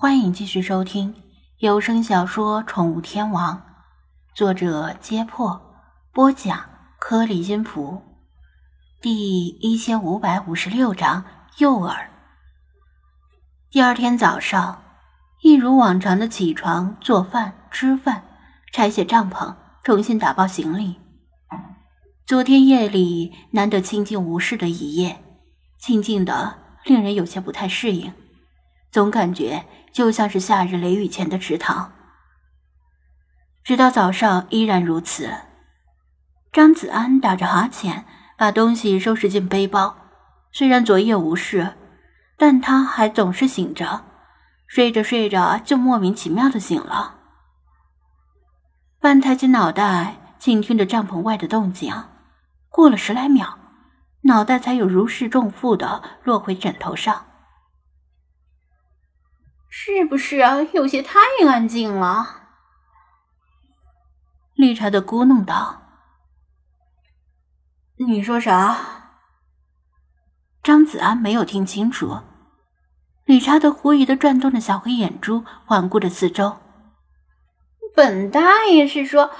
欢迎继续收听有声小说《宠物天王》，作者：揭破，播讲：颗粒音符，第一千五百五十六章诱饵。第二天早上，一如往常的起床、做饭、吃饭、拆卸帐篷、重新打包行李。昨天夜里难得清静无事的一夜，清静的令人有些不太适应，总感觉就像是夏日雷雨前的池塘。直到早上依然如此。张子安打着哈欠，把东西收拾进背包。虽然昨夜无事，但他还总是醒着，睡着睡着就莫名其妙的醒了。半抬起脑袋，倾听着帐篷外的动静。过了十来秒，脑袋才有如释重负的落回枕头上。是不是？有些太安静了？绿茶的咕哝道：“你说啥？”张子安没有听清楚。理查德狐疑的转动着小黑眼珠，环顾着四周。本大爷是说，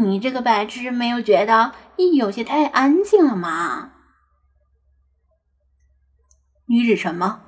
你这个白痴没有觉得有些太安静了吗？你指什么？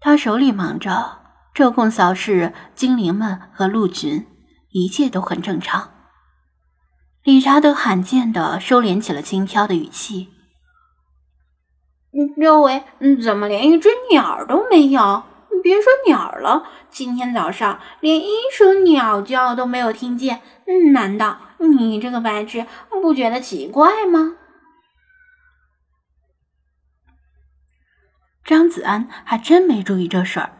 他手里忙着抽空扫视精灵们和鹿群，一切都很正常。理查德罕见的收敛起了轻佻的语气：“周围怎么连一只鸟都没有？”别说鸟了，今天早上连一声鸟叫都没有听见。难道你这个白痴不觉得奇怪吗？张子安还真没注意这事儿。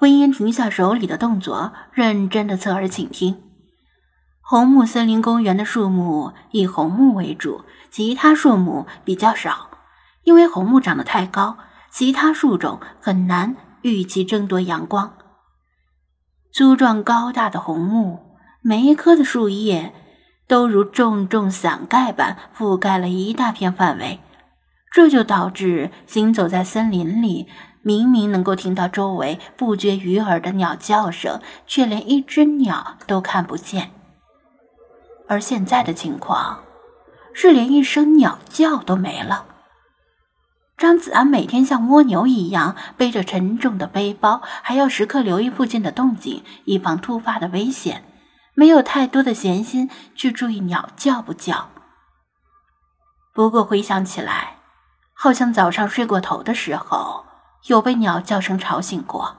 温嫣停下手里的动作，认真的侧耳倾听。红木森林公园的树木以红木为主，其他树木比较少，因为红木长得太高，其他树种很难。与其争夺阳光，粗壮高大的红木，每一棵的树叶都如重重伞盖般覆盖了一大片范围，这就导致行走在森林里，明明能够听到周围不绝于耳的鸟叫声，却连一只鸟都看不见。而现在的情况，是连一声鸟叫都没了。张子安每天像蜗牛一样背着沉重的背包，还要时刻留意附近的动静，以防突发的危险，没有太多的闲心去注意鸟叫不叫。不过回想起来，好像早上睡过头的时候有被鸟叫声吵醒过。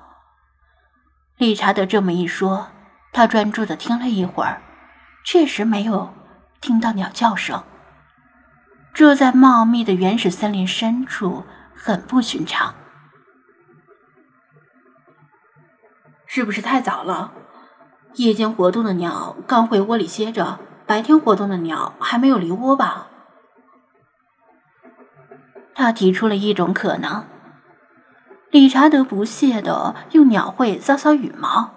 理查德这么一说，他专注的听了一会儿，确实没有听到鸟叫声。住在茂密的原始森林深处很不寻常，是不是太早了？夜间活动的鸟刚回窝里歇着，白天活动的鸟还没有离窝吧？他提出了一种可能。理查德不屑的用鸟喙搔搔羽毛。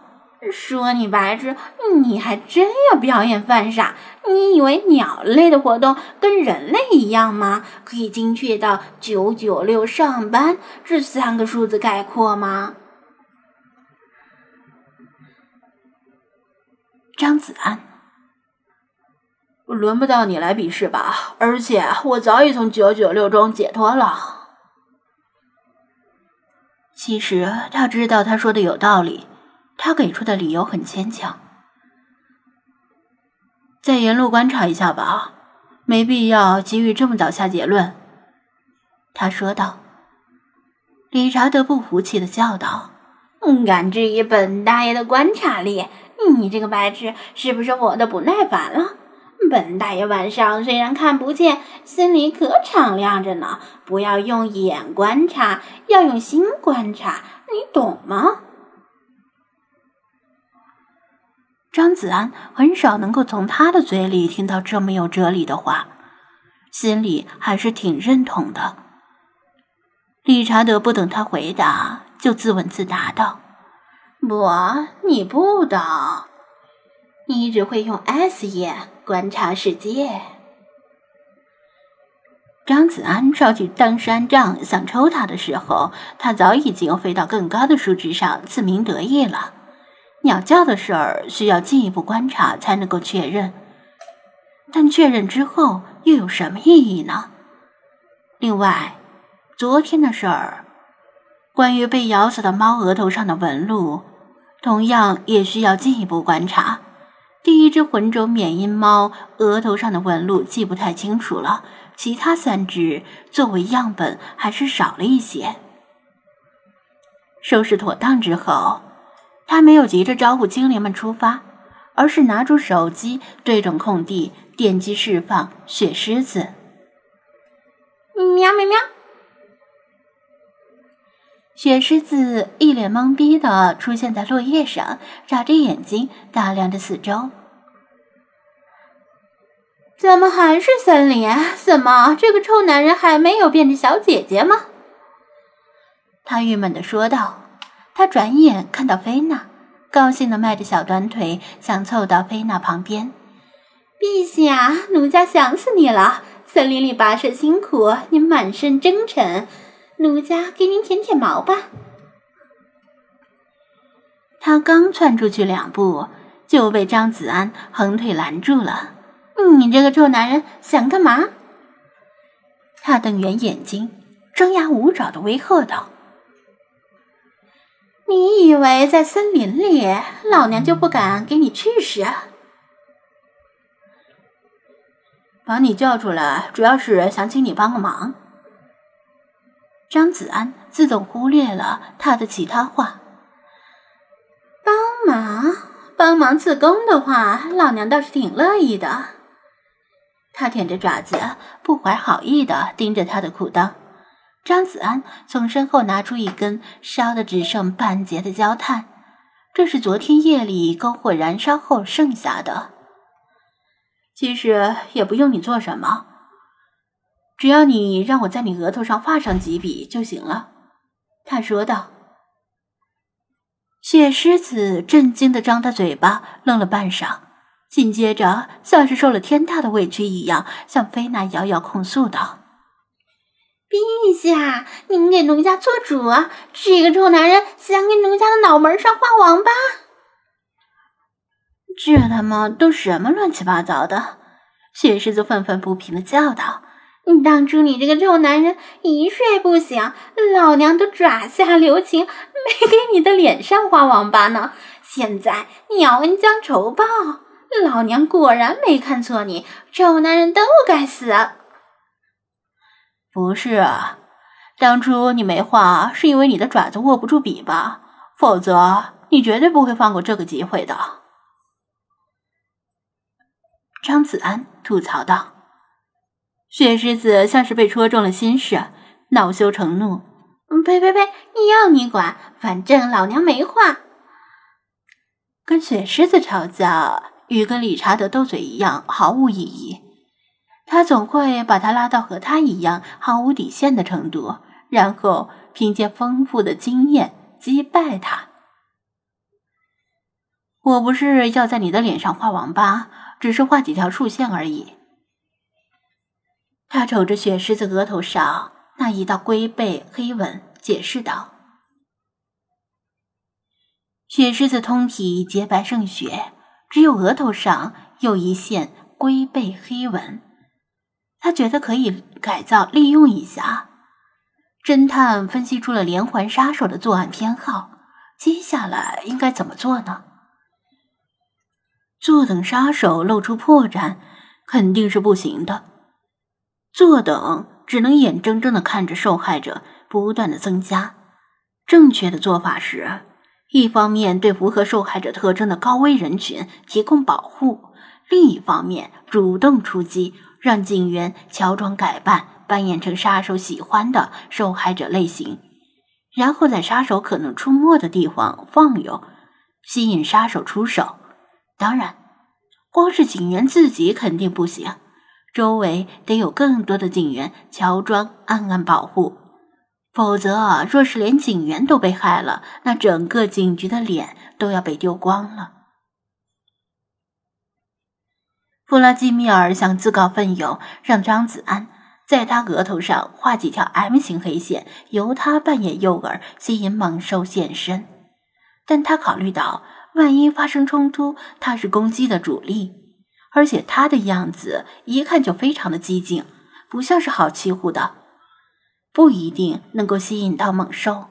说你白痴，你还真要表演犯傻？你以为鸟类的活动跟人类一样吗？可以精确到九九六上班这三个数字概括吗？张子安，轮不到你来比试吧？而且我早已从九九六中解脱了。其实他知道他说的有道理。他给出的理由很牵强，再沿路观察一下吧，没必要急于这么早下结论。”他说道。理查德不服气的叫道：“敢质疑本大爷的观察力？你这个白痴是不是活得不耐烦了？本大爷晚上虽然看不见，心里可敞亮着呢。不要用眼观察，要用心观察，你懂吗？”张子安很少能够从他的嘴里听到这么有哲理的话，心里还是挺认同的。理查德不等他回答，就自问自答道：“不，你不懂，你只会用 S 眼观察世界。”张子安抄起登山杖想抽他的时候，他早已经飞到更高的树枝上自鸣得意了。鸟叫的事儿需要进一步观察才能够确认，但确认之后又有什么意义呢？另外，昨天的事儿，关于被咬死的猫额头上的纹路，同样也需要进一步观察。第一只魂轴缅因猫额头上的纹路记不太清楚了。其他三只作为样本还是少了一些。收拾妥当之后，他没有急着招呼精灵们出发，而是拿出手机对准空地，点击释放雪狮子。喵喵喵！雪狮子一脸懵逼的出现在落叶上，眨着眼睛打量着四周。怎么还是森林？怎么这个臭男人还没有变成小姐姐吗？他郁闷的说道。他转眼看到菲娜，高兴的迈着小短腿，想凑到菲娜旁边。陛下，奴家想死你了！森林里跋涉辛苦，你满身征尘，奴家给您舔舔毛吧。他刚窜出去两步，就被张子安横腿拦住了。你这个臭男人想干嘛？他瞪圆眼睛，张牙舞爪的威吓道：“你以为在森林里，老娘就不敢给你去死？把你叫出来，主要是想请你帮个忙。”张子安自动忽略了他的其他话。帮忙，帮忙自宫的话，老娘倒是挺乐意的。他舔着爪子，不怀好意的盯着他的裤裆。张子安从身后拿出一根烧的只剩半截的焦炭，这是昨天夜里篝火燃烧后剩下的。其实也不用你做什么，只要你让我在你额头上画上几笔就行了。”他说道。雪狮子震惊的张大嘴巴，愣了半晌。紧接着，像是受了天大的委屈一样，向菲娜遥遥控诉道：“陛下，您给奴家做主啊！这个臭男人想给奴家的脑门上画王八。”这他妈都什么乱七八糟的！雪狮子愤愤不平的叫道：“你当初你这个臭男人一睡不醒，老娘都爪下留情，没给你的脸上画王八呢！现在你要恩将仇报！”老娘果然没看错你，臭男人都该死！不是啊，当初你没画是因为你的爪子握不住笔吧？否则你绝对不会放过这个机会的。张子安吐槽道。雪狮子像是被戳中了心事，恼羞成怒：“呸呸呸！你要你管，反正老娘没画。”跟雪狮子吵架。与跟理查德斗嘴一样毫无意义，他总会把他拉到和他一样毫无底线的程度，然后凭借丰富的经验击败他。我不是要在你的脸上画王八，只是画几条竖线而已。他瞅着雪狮子额头上那一道龟背黑纹，解释道：“雪狮子通体洁白胜雪。”只有额头上有一线龟背黑纹，他觉得可以改造利用一下。侦探分析出了连环杀手的作案偏好，接下来应该怎么做呢？坐等杀手露出破绽，肯定是不行的。坐等只能眼睁睁的看着受害者不断的增加。正确的做法是。一方面对符合受害者特征的高危人群提供保护，另一方面主动出击，让警员乔装改扮，扮演成杀手喜欢的受害者类型，然后在杀手可能出没的地方放油，吸引杀手出手。当然，光是警员自己肯定不行，周围得有更多的警员乔装暗暗保护。否则，若是连警员都被害了，那整个警局的脸都要被丢光了。弗拉基米尔想自告奋勇，让张子安在他额头上画几条 M 型黑线，由他扮演诱饵，吸引猛兽现身。但他考虑到，万一发生冲突，他是攻击的主力，而且他的样子一看就非常的激进，不像是好欺负的，不一定能够吸引到猛兽。